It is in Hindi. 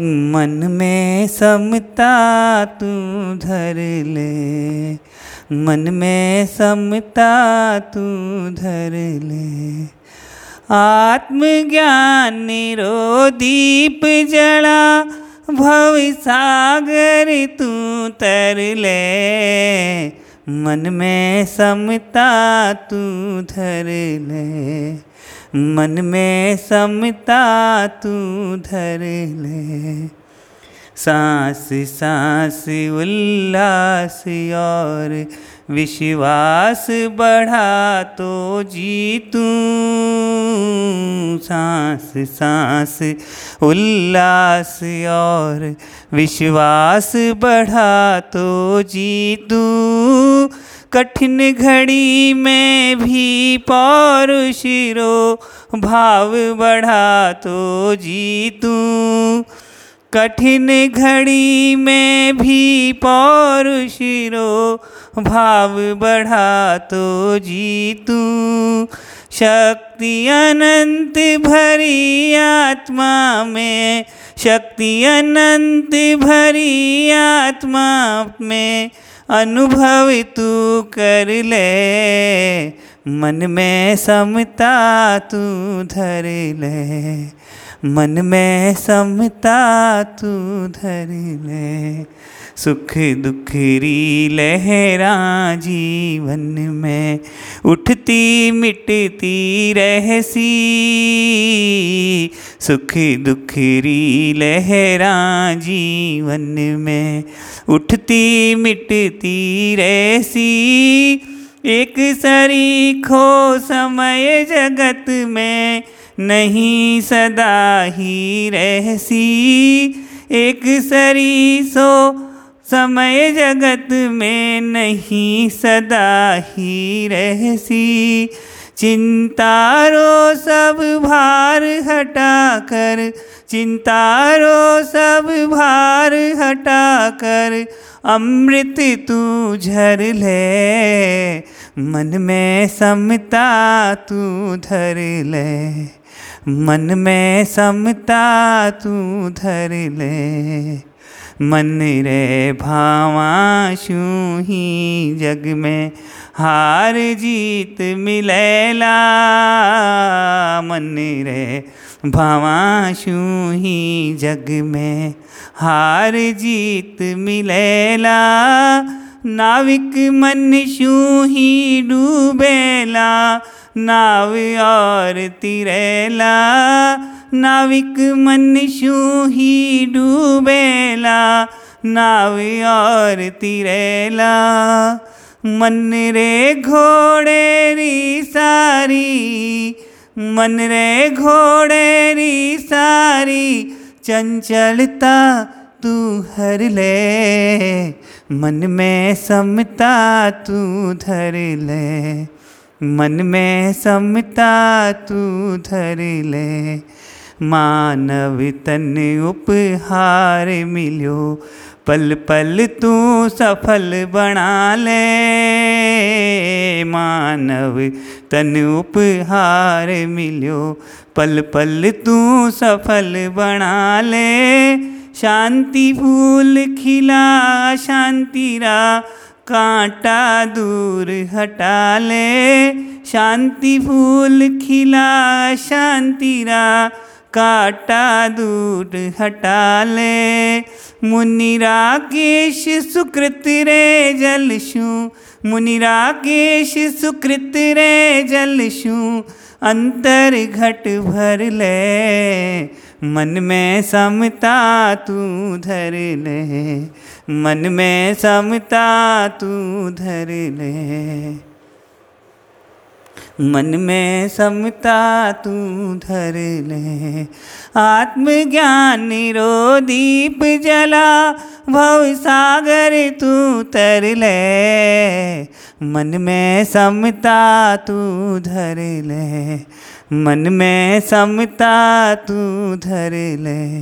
मन में समता तू धर ले। मन में समता तू धर ले। आत्मज्ञान निरो दीप जड़ा भव सागर तू तर ले। मन में समता तू धर ले। मन में समता तू धर ले। सांस सांस, उल्लास और विश्वास बढ़ा तो जी तू सांस सांस, उल्लास और विश्वास बढ़ा तो जी तू कठिन घड़ी में भी पौरुष रो भाव बढ़ा तो जी तू कठिन घड़ी में भी पौरुष रो भाव बढ़ा तो जीतू। शक्ति अनंत भरी आत्मा में, शक्ति अनंत भरी आत्मा में अनुभव तू कर ले। मन में समता तू धर ले। मन में समता तू धर ले। सुख दुख री लहरा जीवन में। उठती मिटती रहसी, सुख दुख री लहरा जीवन में। उठती मिटती रहसी, एक सरी खो समय जगत में नहीं सदा ही रहसी। एक सरीसो समय जगत में नहीं सदा ही रहसी। चिंतारो सब भार हटा कर चिंतारो सब भार हटा कर अमृत तू झर ले। मन में समता तू धर ले। मन में समता तू धर ले। मन रे भावाशू ही जग में हार जीत मिलेला। मन रे भावाशू ही जग में हार जीत मिलेला। नाविक मन शू ही डूबेला, नाव और तिरेला। नाविक मन शू ही डूबेला, नाव और तिरेला। मन रे घोड़े री सारी, मन रे घोड़े री सारी, चंचलता तू हर ले। मन में समता तू धर ले। मन में समता तू धर ले। मानव तन उपहार मिलो, पल पल तू सफल बना ले। मानव तन उपहार मिलो, पल पल तू सफल बना ले। शांति फूल खिला शांतिरा कांटा दूर हटा ले। शांति फूल खिला शांतिरा काटा दूर हटा ले। मुनि राकेश सुकृत रे जलशु मुनि राकेश सुकृत रे जलशु अंतर घट भर ले। मन में समता तू धर ले। मन में समता तू धर ले। मन में समता तू धर ले। आत्मज्ञान निरो दीप जला, भव सागर तू तर ले। मन में समता तू धर ले। मन में समता तू धर ले।